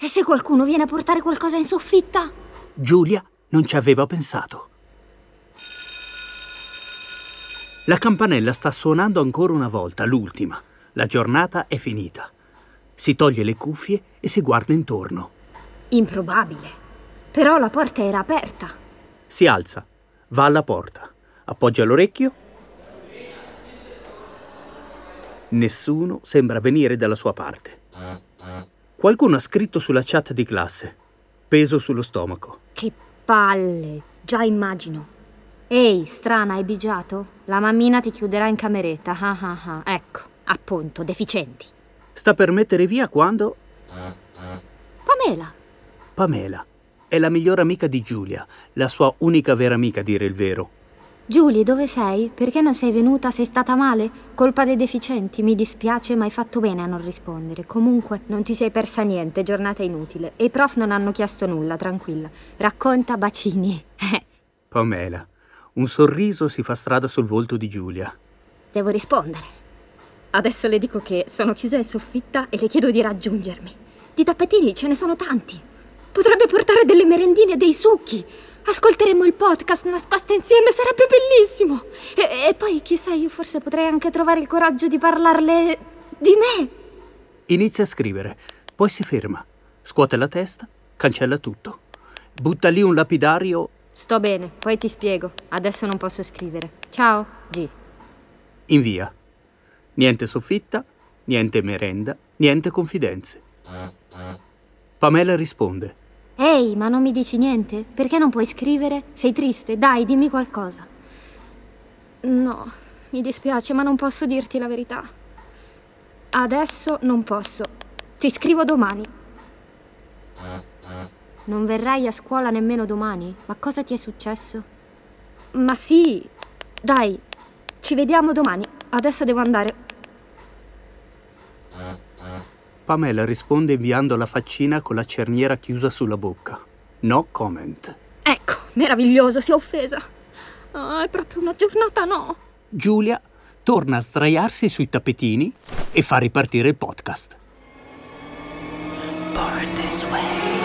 E se qualcuno viene a portare qualcosa in soffitta? Giulia non ci aveva pensato. La campanella sta suonando ancora una volta, l'ultima. La giornata è finita. Si toglie le cuffie e si guarda intorno. Improbabile. Però la porta era aperta. Si alza, va alla porta, appoggia l'orecchio. Nessuno sembra venire dalla sua parte. Qualcuno ha scritto sulla chat di classe. Peso sullo stomaco. Che palle, già immagino. Ehi, strana, hai bigiato? La mammina ti chiuderà in cameretta. Ah ah ah. Ecco, appunto, deficienti. Sta per mettere via quando... Pamela. Pamela è la migliore amica di Giulia, la sua unica vera amica, a dire il vero. Giulia, dove sei? Perché non sei venuta? Sei stata male? Colpa dei deficienti, mi dispiace, ma hai fatto bene a non rispondere. Comunque, non ti sei persa niente, giornata inutile. E i prof non hanno chiesto nulla, tranquilla. Racconta bacini. Pamela, un sorriso si fa strada sul volto di Giulia. Devo rispondere. Adesso le dico che sono chiusa in soffitta e le chiedo di raggiungermi. Di tappetini ce ne sono tanti. Potrebbe portare delle merendine e dei succhi. Ascolteremo il podcast nascoste insieme, sarebbe bellissimo. E, e, poi, chissà, io forse potrei anche trovare il coraggio di parlarle di me. Inizia a scrivere, poi si ferma, scuote la testa, cancella tutto. Butta lì un lapidario. Sto bene, poi ti spiego. Adesso non posso scrivere. Ciao, G. Invia. Niente soffitta, niente merenda, niente confidenze. Pamela risponde. Ehi, ma non mi dici niente? Perché non puoi scrivere? Sei triste? Dai, dimmi qualcosa. No, mi dispiace, ma non posso dirti la verità. Adesso non posso. Ti scrivo domani. Non verrai a scuola nemmeno domani? Ma cosa ti è successo? Ma sì, dai, ci vediamo domani. Adesso devo andare. Pamela risponde inviando la faccina con la cerniera chiusa sulla bocca. No comment. Ecco, meraviglioso, si è offesa. Oh, è proprio una giornata no. Giulia torna a sdraiarsi sui tappetini e fa ripartire il podcast. Born this way.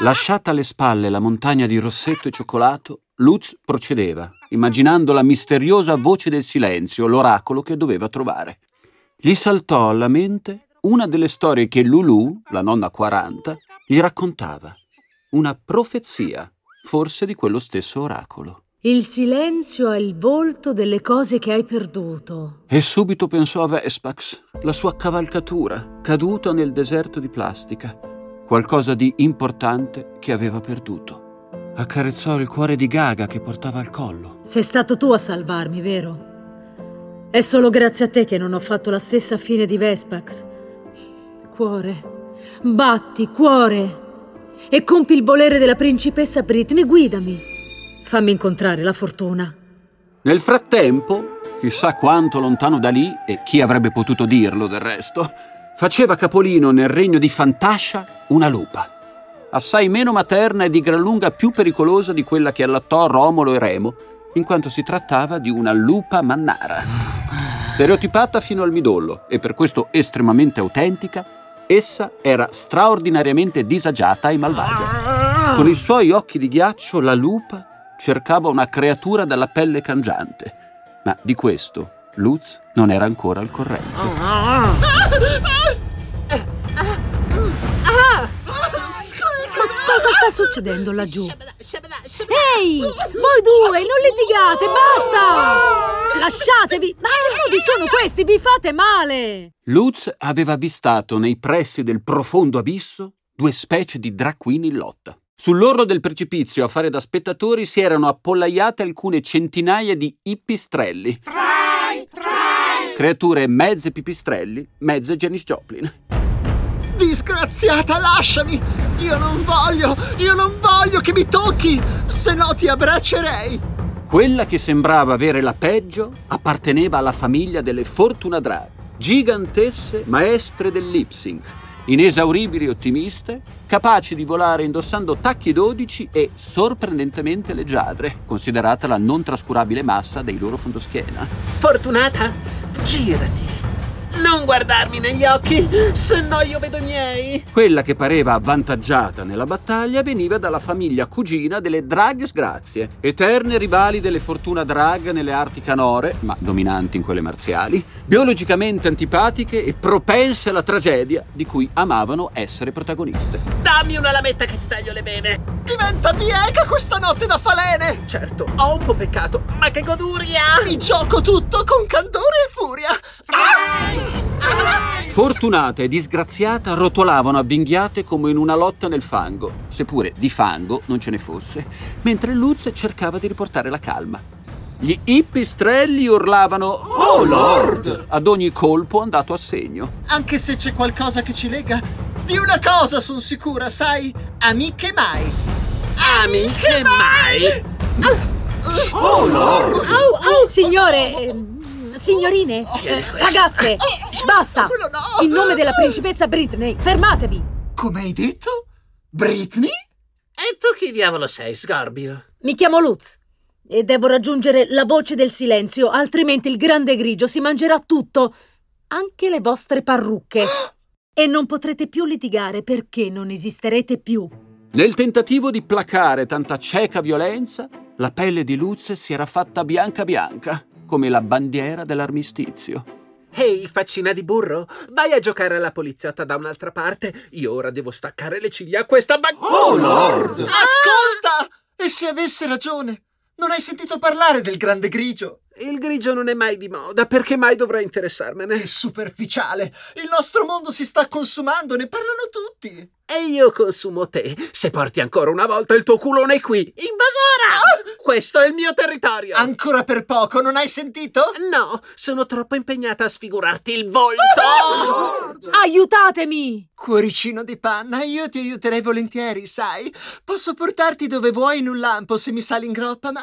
Lasciata alle spalle la montagna di rossetto e cioccolato, Lutz procedeva, immaginando la misteriosa voce del silenzio, l'oracolo che doveva trovare. Gli saltò alla mente una delle storie che Lulu, la nonna 40, gli raccontava. Una profezia, forse di quello stesso oracolo. Il silenzio è il volto delle cose che hai perduto. E subito pensò a Vespax, la sua cavalcatura, caduta nel deserto di plastica qualcosa di importante che aveva perduto. Accarezzò il cuore di Gaga che portava al collo. Sei stato tu a salvarmi, vero? È solo grazie a te che non ho fatto la stessa fine di Vespax. Cuore, batti, cuore, e compi il volere della principessa Britney, guidami. Fammi incontrare la fortuna. Nel frattempo, chissà quanto lontano da lì, e chi avrebbe potuto dirlo del resto, faceva capolino nel regno di Fantascia una lupa, assai meno materna e di gran lunga più pericolosa di quella che allattò Romolo e Remo, in quanto si trattava di una lupa mannara. Stereotipata fino al midollo e per questo estremamente autentica, essa era straordinariamente disagiata e malvagia. Con i suoi occhi di ghiaccio la lupa cercava una creatura dalla pelle cangiante, ma di questo Lutz non era ancora al corrente. Cosa sta succedendo laggiù? Ehi, voi due, non litigate, basta! Lasciatevi! Ma che modi sono questi? Vi fate male! Lutz aveva avvistato nei pressi del profondo abisso due specie di drag queen in lotta. Sull'orlo del precipizio a fare da spettatori si erano appollaiate alcune centinaia di ippistrelli. Creature mezze pipistrelli, mezze Janis Joplin. Disgraziata, lasciami! Io non voglio, io non voglio che mi tocchi, se no ti abbraccerei! Quella che sembrava avere la peggio apparteneva alla famiglia delle Fortuna Drag, gigantesse maestre del lip sync, inesauribili ottimiste, capaci di volare indossando tacchi 12 e sorprendentemente leggiadre, considerata la non trascurabile massa dei loro fondoschiena. Fortunata, 借了你 Non guardarmi negli occhi, se no io vedo i miei. Quella che pareva avvantaggiata nella battaglia veniva dalla famiglia cugina delle Drag Sgrazie, eterne rivali delle Fortuna Drag nelle arti canore, ma dominanti in quelle marziali, biologicamente antipatiche e propense alla tragedia di cui amavano essere protagoniste. Dammi una lametta che ti taglio le vene. Diventa bieca questa notte da falene! Certo, ho un po' peccato, ma che goduria! Mi gioco tutto con candore e furia! Fortunata e disgraziata rotolavano avvinghiate come in una lotta nel fango, seppure di fango non ce ne fosse, mentre Luz cercava di riportare la calma. Gli ippistrelli urlavano Oh Lord! ad ogni colpo andato a segno. Anche se c'è qualcosa che ci lega, di una cosa sono sicura, sai? Amiche mai! Amiche mai! Oh Lord! Signore, signorine, eh, ragazze, basta! quello no! In nome della principessa Britney, fermatevi! Come hai detto? Britney? E tu chi diavolo sei, Sgorbio? Mi chiamo Lutz e devo raggiungere la voce del silenzio, altrimenti il grande grigio si mangerà tutto, anche le vostre parrucche. E non potrete più litigare perché non esisterete più. Nel tentativo di placare tanta cieca violenza, la pelle di Luz si era fatta bianca bianca, come la bandiera dell'armistizio. Ehi, faccina di burro, vai a giocare alla poliziota da un'altra parte. Io ora devo staccare le ciglia a questa bag... Oh Lord! Ascolta! E se avesse ragione? Non hai sentito parlare del grande grigio? Il grigio non è mai di moda, perché mai dovrei interessarmene? È superficiale! Il nostro mondo si sta consumando, ne parlano tutti! E io consumo te, se porti ancora una volta il tuo culone qui. Invasora! Questo è il mio territorio! Ancora per poco, non hai sentito? No, sono troppo impegnata a sfigurarti il volto! Aiutatemi! Cuoricino di panna, io ti aiuterei volentieri, sai? Posso portarti dove vuoi in un lampo se mi sali in groppa, ma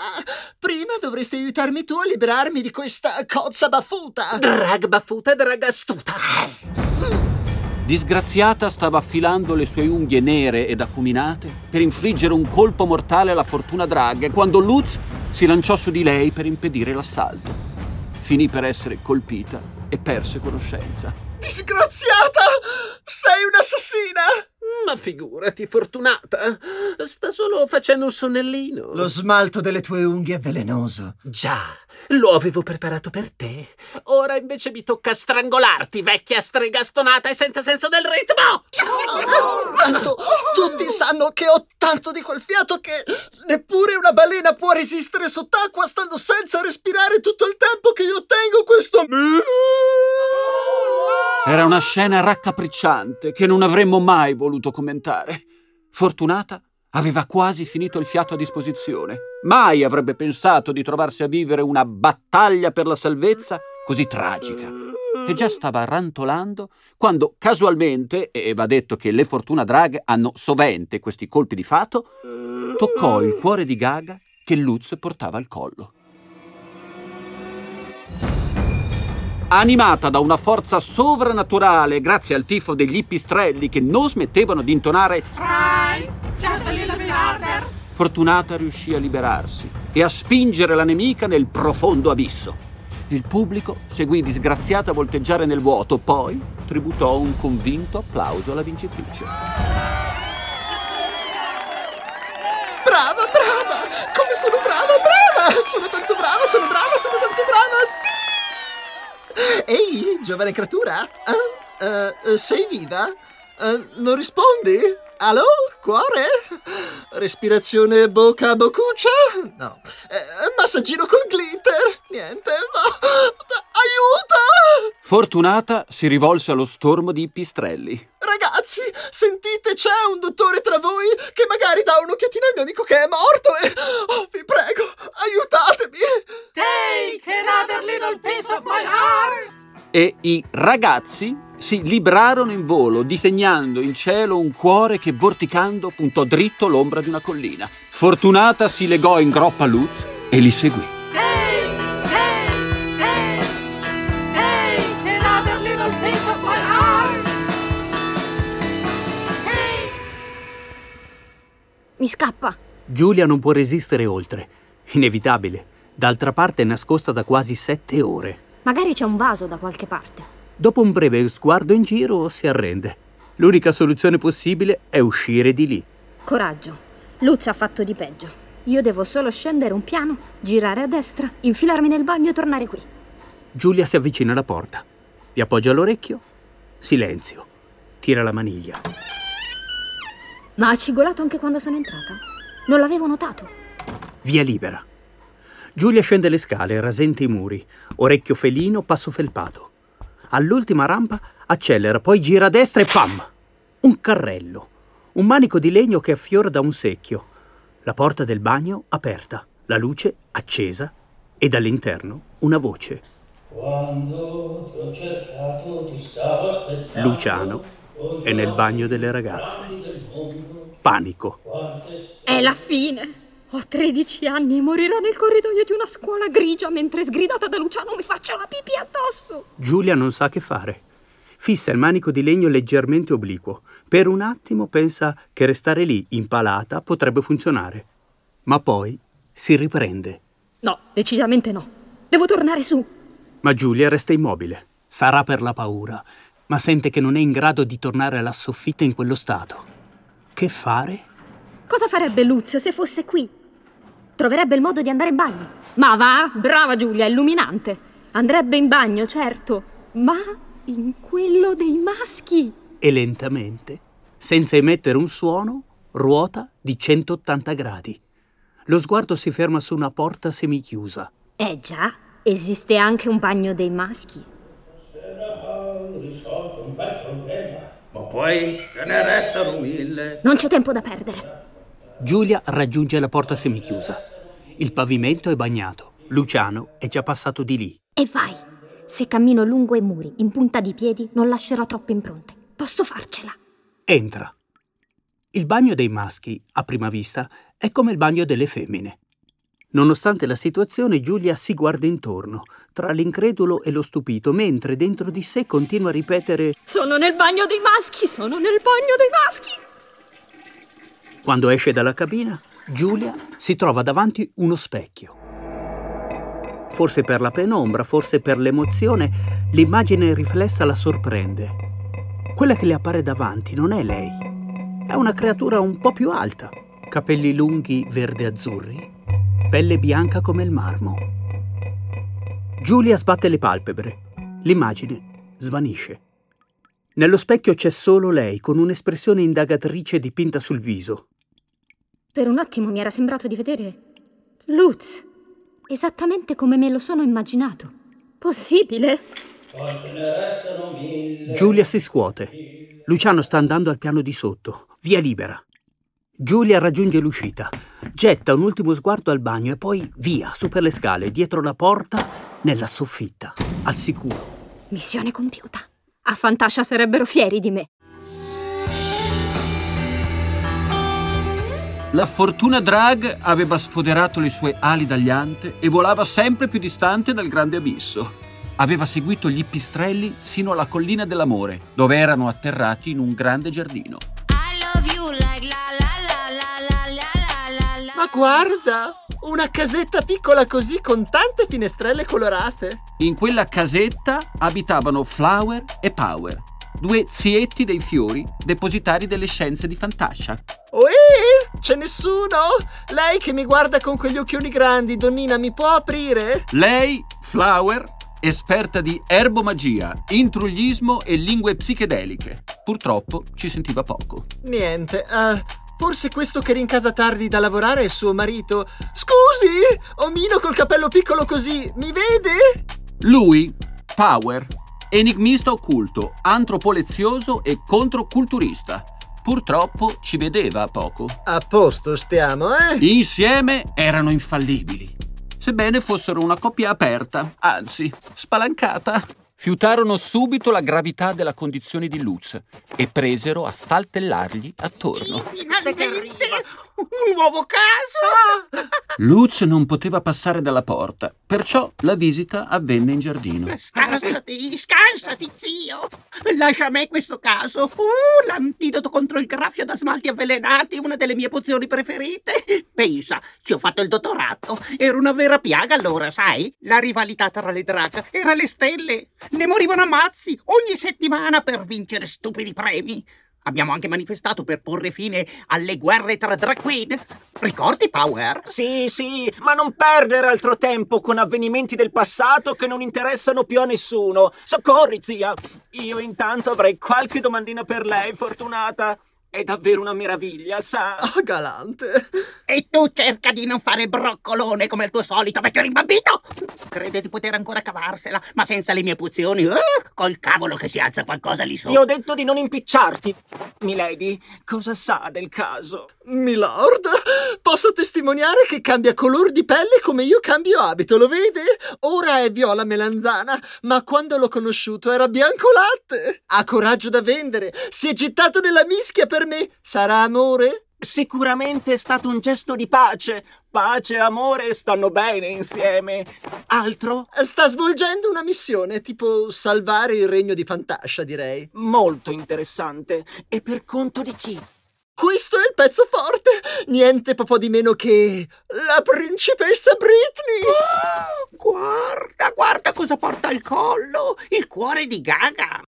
prima dovresti aiutarmi tu a liberarmi di questa cozza baffuta! Drag baffuta e drag astuta! Disgraziata stava affilando le sue unghie nere ed acuminate per infliggere un colpo mortale alla fortuna drag quando Lutz si lanciò su di lei per impedire l'assalto. Finì per essere colpita e perse conoscenza. Disgraziata! Sei un'assassina! Ma figurati, fortunata! Sta solo facendo un sonnellino. Lo smalto delle tue unghie è velenoso. Già, lo avevo preparato per te. Ora invece mi tocca strangolarti, vecchia strega stonata e senza senso del ritmo! Tanto tutti sanno che ho tanto di quel fiato che neppure una balena può resistere sott'acqua stando senza respirare tutto il tempo che io tengo questo... Era una scena raccapricciante che non avremmo mai voluto commentare. Fortunata aveva quasi finito il fiato a disposizione. Mai avrebbe pensato di trovarsi a vivere una battaglia per la salvezza così tragica. E già stava rantolando quando casualmente, e va detto che le Fortuna Drag hanno sovente questi colpi di fato, toccò il cuore di Gaga che Lutz portava al collo. Animata da una forza sovrannaturale grazie al tifo degli ippistrelli che non smettevano di intonare Fortunata riuscì a liberarsi e a spingere la nemica nel profondo abisso. Il pubblico seguì disgraziata a volteggiare nel vuoto, poi tributò un convinto applauso alla vincitrice. Brava, brava! Come sono brava, brava! Sono tanto brava, sono brava, sono tanto brava, sì! Ehi, giovane creatura? Ah, eh, sei viva? Eh, non rispondi? Allo? Cuore? Respirazione bocca a boccuccia? No. Massaggino col glitter? Niente, no. Aiuto! Fortunata si rivolse allo stormo di ippistrelli. Ragazzi, sentite, c'è un dottore tra voi che magari dà un'occhiatina al mio amico che è morto e... Oh, vi prego, E i ragazzi si librarono in volo, disegnando in cielo un cuore che vorticando puntò dritto l'ombra di una collina. Fortunata si legò in groppa a Lutz e li seguì. Mi scappa. Giulia non può resistere oltre. Inevitabile. D'altra parte è nascosta da quasi sette ore. Magari c'è un vaso da qualche parte. Dopo un breve sguardo in giro si arrende. L'unica soluzione possibile è uscire di lì. Coraggio. Luz ha fatto di peggio. Io devo solo scendere un piano, girare a destra, infilarmi nel bagno e tornare qui. Giulia si avvicina alla porta. Vi appoggia l'orecchio. Silenzio. Tira la maniglia. Ma ha cigolato anche quando sono entrata? Non l'avevo notato. Via libera. Giulia scende le scale, rasente i muri. Orecchio felino, passo felpato. All'ultima rampa accelera, poi gira a destra e pam! Un carrello. Un manico di legno che affiora da un secchio. La porta del bagno aperta, la luce accesa e dall'interno una voce. Quando ti ho cercato ti stavo aspettando. Luciano è nel bagno delle ragazze. Panico. È la fine. Ho 13 anni e morirò nel corridoio di una scuola grigia mentre sgridata da Luciano mi faccia la pipì addosso. Giulia non sa che fare. Fissa il manico di legno leggermente obliquo. Per un attimo pensa che restare lì, impalata, potrebbe funzionare. Ma poi si riprende. No, decisamente no. Devo tornare su. Ma Giulia resta immobile. Sarà per la paura, ma sente che non è in grado di tornare alla soffitta in quello stato. Che fare? Cosa farebbe Luz se fosse qui? Troverebbe il modo di andare in bagno. Ma va, brava Giulia, illuminante. Andrebbe in bagno, certo, ma in quello dei maschi. E lentamente, senza emettere un suono, ruota di 180 gradi. Lo sguardo si ferma su una porta semichiusa. Eh già, esiste anche un bagno dei maschi. Ho risolto un bel problema. Ma poi ce ne restano mille. Non c'è tempo da perdere. Giulia raggiunge la porta semichiusa. Il pavimento è bagnato. Luciano è già passato di lì. E vai. Se cammino lungo i muri, in punta di piedi, non lascerò troppe impronte. Posso farcela. Entra. Il bagno dei maschi, a prima vista, è come il bagno delle femmine. Nonostante la situazione, Giulia si guarda intorno, tra l'incredulo e lo stupito, mentre dentro di sé continua a ripetere Sono nel bagno dei maschi, sono nel bagno dei maschi. Quando esce dalla cabina, Giulia si trova davanti uno specchio. Forse per la penombra, forse per l'emozione, l'immagine riflessa la sorprende. Quella che le appare davanti non è lei. È una creatura un po' più alta, capelli lunghi verde-azzurri, pelle bianca come il marmo. Giulia sbatte le palpebre. L'immagine svanisce. Nello specchio c'è solo lei, con un'espressione indagatrice dipinta sul viso. Per un attimo mi era sembrato di vedere Lutz, esattamente come me lo sono immaginato. Possibile? Giulia si scuote. Luciano sta andando al piano di sotto. Via libera. Giulia raggiunge l'uscita. Getta un ultimo sguardo al bagno e poi via, su per le scale, dietro la porta, nella soffitta, al sicuro. Missione compiuta. A Fantascia sarebbero fieri di me. La fortuna drag aveva sfoderato le sue ali d'agliante e volava sempre più distante dal grande abisso. Aveva seguito gli pistrelli sino alla collina dell'amore, dove erano atterrati in un grande giardino. Ma guarda, una casetta piccola così con tante finestrelle colorate. In quella casetta abitavano Flower e Power, due zietti dei fiori, depositari delle scienze di Fantascia. Uè, c'è nessuno? Lei che mi guarda con quegli occhioni grandi, donnina, mi può aprire? Lei, Flower, esperta di erbomagia, intruglismo e lingue psichedeliche. Purtroppo ci sentiva poco. Niente, eh, forse questo che rincasa tardi da lavorare è suo marito. Scusi, omino col capello piccolo così, mi vede? Lui, Power, enigmista occulto, antropolezioso e controculturista. Purtroppo ci vedeva poco. A posto stiamo, eh? Insieme erano infallibili. Sebbene fossero una coppia aperta, anzi, spalancata. fiutarono subito la gravità della condizione di Lutz e presero a saltellargli attorno. Finalmente un nuovo caso! Lutz non poteva passare dalla porta, perciò la visita avvenne in giardino. Scansati, scansati, zio! Lascia a me questo caso. Uh, l'antidoto contro il graffio da smalti avvelenati, una delle mie pozioni preferite. Pensa, ci ho fatto il dottorato. Era una vera piaga allora, sai? La rivalità tra le drag era alle stelle. Ne morivano a mazzi ogni settimana per vincere stupidi premi. Abbiamo anche manifestato per porre fine alle guerre tra drag queen. Ricordi, Power? Sì, sì, ma non perdere altro tempo con avvenimenti del passato che non interessano più a nessuno. Soccorri, zia! Io intanto avrei qualche domandina per lei, fortunata. È davvero una meraviglia, sa? Ah, galante. E tu cerca di non fare broccolone come il tuo solito vecchio rimbambito! Crede di poter ancora cavarsela, ma senza le mie pozioni, eh, col cavolo che si alza qualcosa lì Ti sopra. ho detto di non impicciarti. Milady, cosa sa del caso? Milord, posso testimoniare che cambia color di pelle come io cambio abito, lo vede? Ora è viola melanzana, ma quando l'ho conosciuto era bianco latte. Ha coraggio da vendere, si è gettato nella mischia per me. Sarà amore? Sicuramente è stato un gesto di pace. Pace e amore stanno bene insieme. Altro? Sta svolgendo una missione, tipo salvare il regno di Fantascia, direi. Molto interessante. E per conto di chi? Questo è il pezzo forte, niente po' di meno che la principessa Britney. Guarda, guarda cosa porta al collo! Il cuore di Gaga!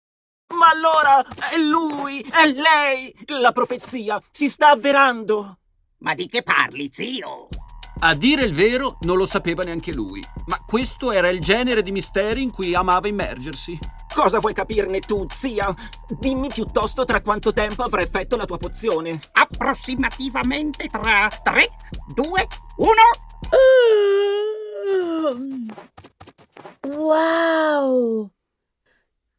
Ma allora è lui, è lei! La profezia si sta avverando! Ma di che parli, zio? A dire il vero, non lo sapeva neanche lui, ma questo era il genere di misteri in cui amava immergersi. Cosa vuoi capirne tu, zia? Dimmi piuttosto tra quanto tempo avrà effetto la tua pozione. Approssimativamente tra 3, 2, 1. Wow!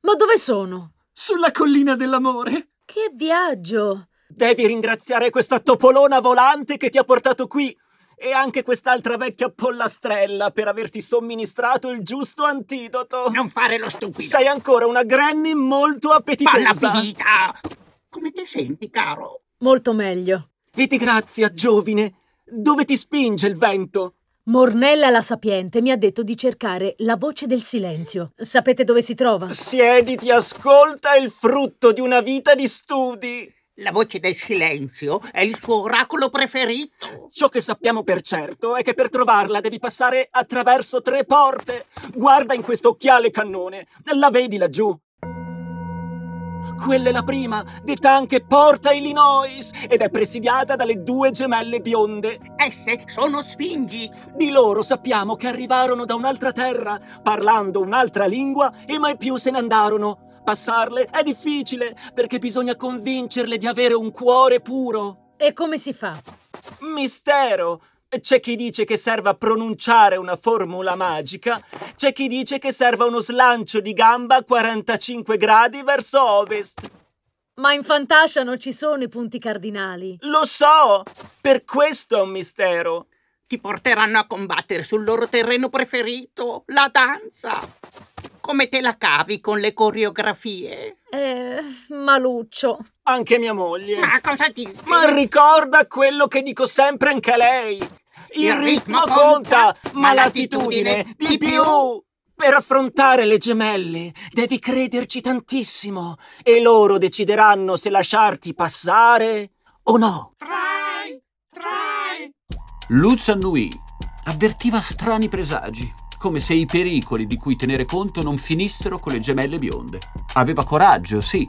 Ma dove sono? Sulla collina dell'amore. Che viaggio! Devi ringraziare questa topolona volante che ti ha portato qui e anche quest'altra vecchia pollastrella per averti somministrato il giusto antidoto. Non fare lo stupido. Sei ancora una granny molto Falla appetitosa. finita. Come ti senti, caro? Molto meglio. E di grazia, giovine. Dove ti spinge il vento? Mornella la sapiente mi ha detto di cercare la voce del silenzio. Sapete dove si trova? Siediti, ascolta il frutto di una vita di studi. La voce del silenzio è il suo oracolo preferito. Ciò che sappiamo per certo è che per trovarla devi passare attraverso tre porte. Guarda in questo occhiale cannone. La vedi laggiù? Quella è la prima, detta anche Porta Illinois, ed è presidiata dalle due gemelle bionde. Esse sono sfingi. Di loro sappiamo che arrivarono da un'altra terra, parlando un'altra lingua, e mai più se ne andarono. Passarle è difficile, perché bisogna convincerle di avere un cuore puro. E come si fa? Mistero! C'è chi dice che serva a pronunciare una formula magica, c'è chi dice che serva uno slancio di gamba a 45 gradi verso ovest. Ma in Fantascia non ci sono i punti cardinali. Lo so! Per questo è un mistero. Ti porteranno a combattere sul loro terreno preferito, la danza. Come te la cavi con le coreografie? Eh, maluccio. Anche mia moglie. Ma cosa dici? Ma ricorda quello che dico sempre anche a lei. Il, ritmo conta, ma l'attitudine di più. Per affrontare le gemelle devi crederci tantissimo e loro decideranno se lasciarti passare o no. Trai, trai. Luz annui. Avvertiva strani presagi, come se i pericoli di cui tenere conto non finissero con le gemelle bionde. Aveva coraggio, sì,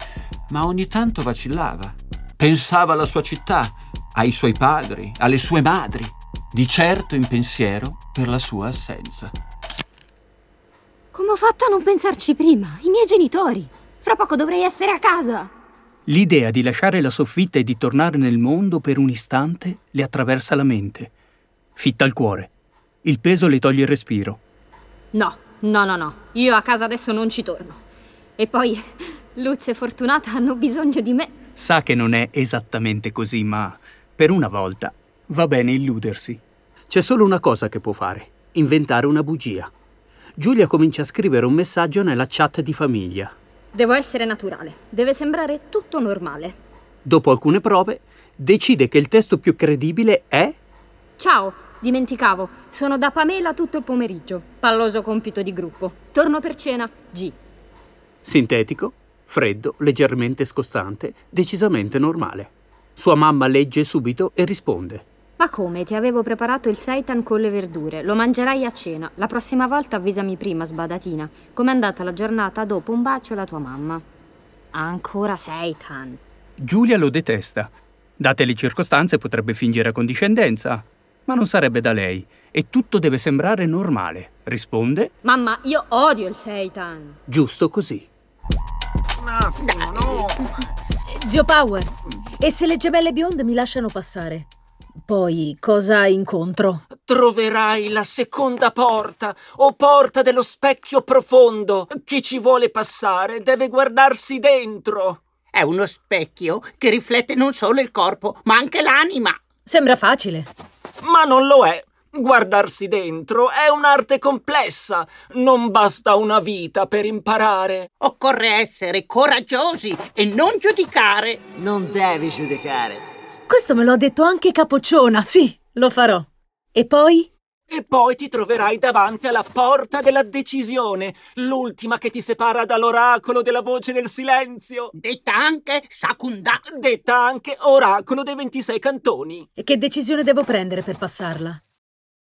ma ogni tanto vacillava. Pensava alla sua città, ai suoi padri, alle sue madri, di certo in pensiero per la sua assenza. Come ho fatto a non pensarci prima? I miei genitori. Fra poco dovrei essere a casa. L'idea di lasciare la soffitta e di tornare nel mondo per un istante le attraversa la mente. Fitta il cuore. Il peso le toglie il respiro. No, no, no, no. Io a casa adesso non ci torno. E poi Luz e Fortunata hanno bisogno di me. Sa che non è esattamente così, ma per una volta va bene illudersi. C'è solo una cosa che può fare: inventare una bugia. Giulia comincia a scrivere un messaggio nella chat di famiglia. Devo essere naturale. Deve sembrare tutto normale. Dopo alcune prove, decide che il testo più credibile è Ciao, dimenticavo. Sono da Pamela tutto il pomeriggio. Palloso compito di gruppo. Torno per cena. G. sintetico, freddo, leggermente scostante, decisamente normale. Sua mamma legge subito e risponde. Ma come? Ti avevo preparato il seitan con le verdure. Lo mangerai a cena. La prossima volta avvisami prima, sbadatina. Com'è andata la giornata dopo un bacio alla tua mamma? Ancora seitan. Giulia lo detesta. Date le circostanze potrebbe fingere condiscendenza, ma non sarebbe da lei e tutto deve sembrare normale. Risponde Mamma, io odio il seitan. giusto così. Zio Power, e se le gemelle bionde mi lasciano passare? Poi cosa incontro? Troverai la seconda porta, o porta dello specchio profondo. Chi ci vuole passare deve guardarsi dentro. È uno specchio che riflette non solo il corpo, ma anche l'anima. Sembra facile. Ma non lo è. Guardarsi dentro è un'arte complessa. Non basta una vita per imparare. Occorre essere coraggiosi e non giudicare. Non devi giudicare. Questo me lo ha detto anche Capocciona, sì, lo farò. E poi? E poi ti troverai davanti alla porta della decisione, l'ultima che ti separa dall'oracolo della voce del silenzio. Detta anche Sakunda. Detta anche oracolo dei 26 cantoni. E che decisione devo prendere per passarla?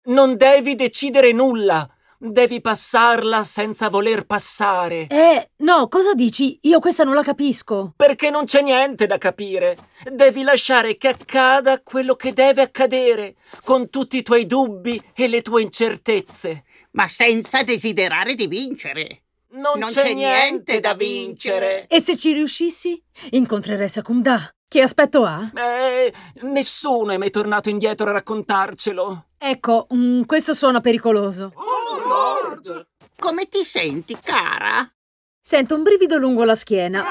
Non devi decidere nulla. Devi passarla senza voler passare. Eh, no, cosa dici? Io questa non la capisco. Perché non c'è niente da capire. Devi lasciare che accada quello che deve accadere, con tutti i tuoi dubbi e le tue incertezze. Ma senza desiderare di vincere. Non, c'è, niente da vincere. E se ci riuscissi? Incontrerei Sakunda. Che aspetto ha? Eh, nessuno è mai tornato indietro a raccontarcelo. Ecco, mm, questo suona pericoloso. Come ti senti, cara? Sento un brivido lungo la schiena.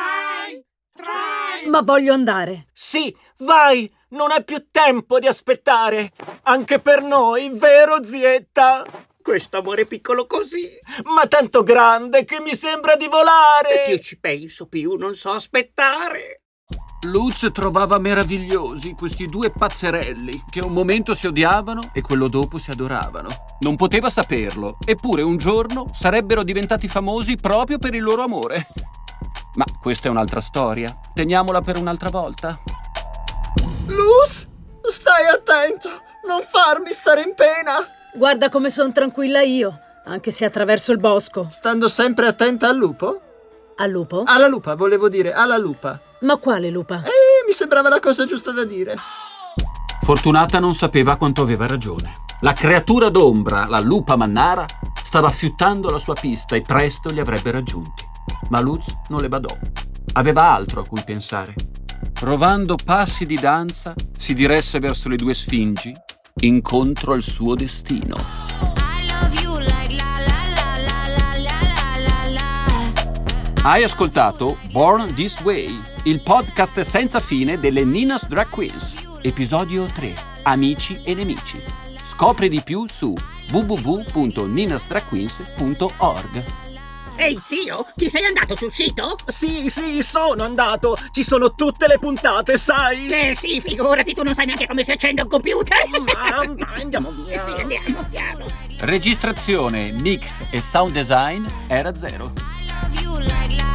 Ma voglio andare. Sì, vai! Non è più tempo di aspettare. Anche per noi, vero, zietta? Questo amore piccolo così. Ma tanto grande che mi sembra di E volare. più ci penso, più non so aspettare. Lutz trovava meravigliosi questi due pazzerelli che un momento si odiavano e quello dopo si adoravano. Non poteva saperlo, eppure un giorno sarebbero diventati famosi proprio per il loro amore. Ma questa è un'altra storia. Teniamola per un'altra volta. Luz, stai attento, non farmi stare in pena. Guarda come sono tranquilla io, anche se attraverso il bosco. Stando sempre attenta al lupo? Al lupo? Alla lupa, volevo dire, alla lupa. Ma quale lupa? Eh, mi sembrava la cosa giusta da dire. Fortunata non sapeva quanto aveva ragione. La creatura d'ombra, la lupa mannara, stava affiuttando la sua pista e presto li avrebbe raggiunti. Ma Lutz non le badò. Aveva altro a cui pensare. Provando passi di danza, si diresse verso le due sfingi, incontro al suo destino. Hai ascoltato Born This Way, il podcast senza fine delle Nina's Drag Queens, episodio 3, Amici e nemici. Scopri di più su www.ninasdragqueens.org. Ehi, zio, ci sei andato sul sito? Sì, sì, sono andato. Ci sono tutte le puntate, sai? Eh sì, figurati, tu non sai neanche come si accende un computer. Ma andiamo via. Sì, andiamo, piano. Registrazione, mix e sound design era zero. Love you like la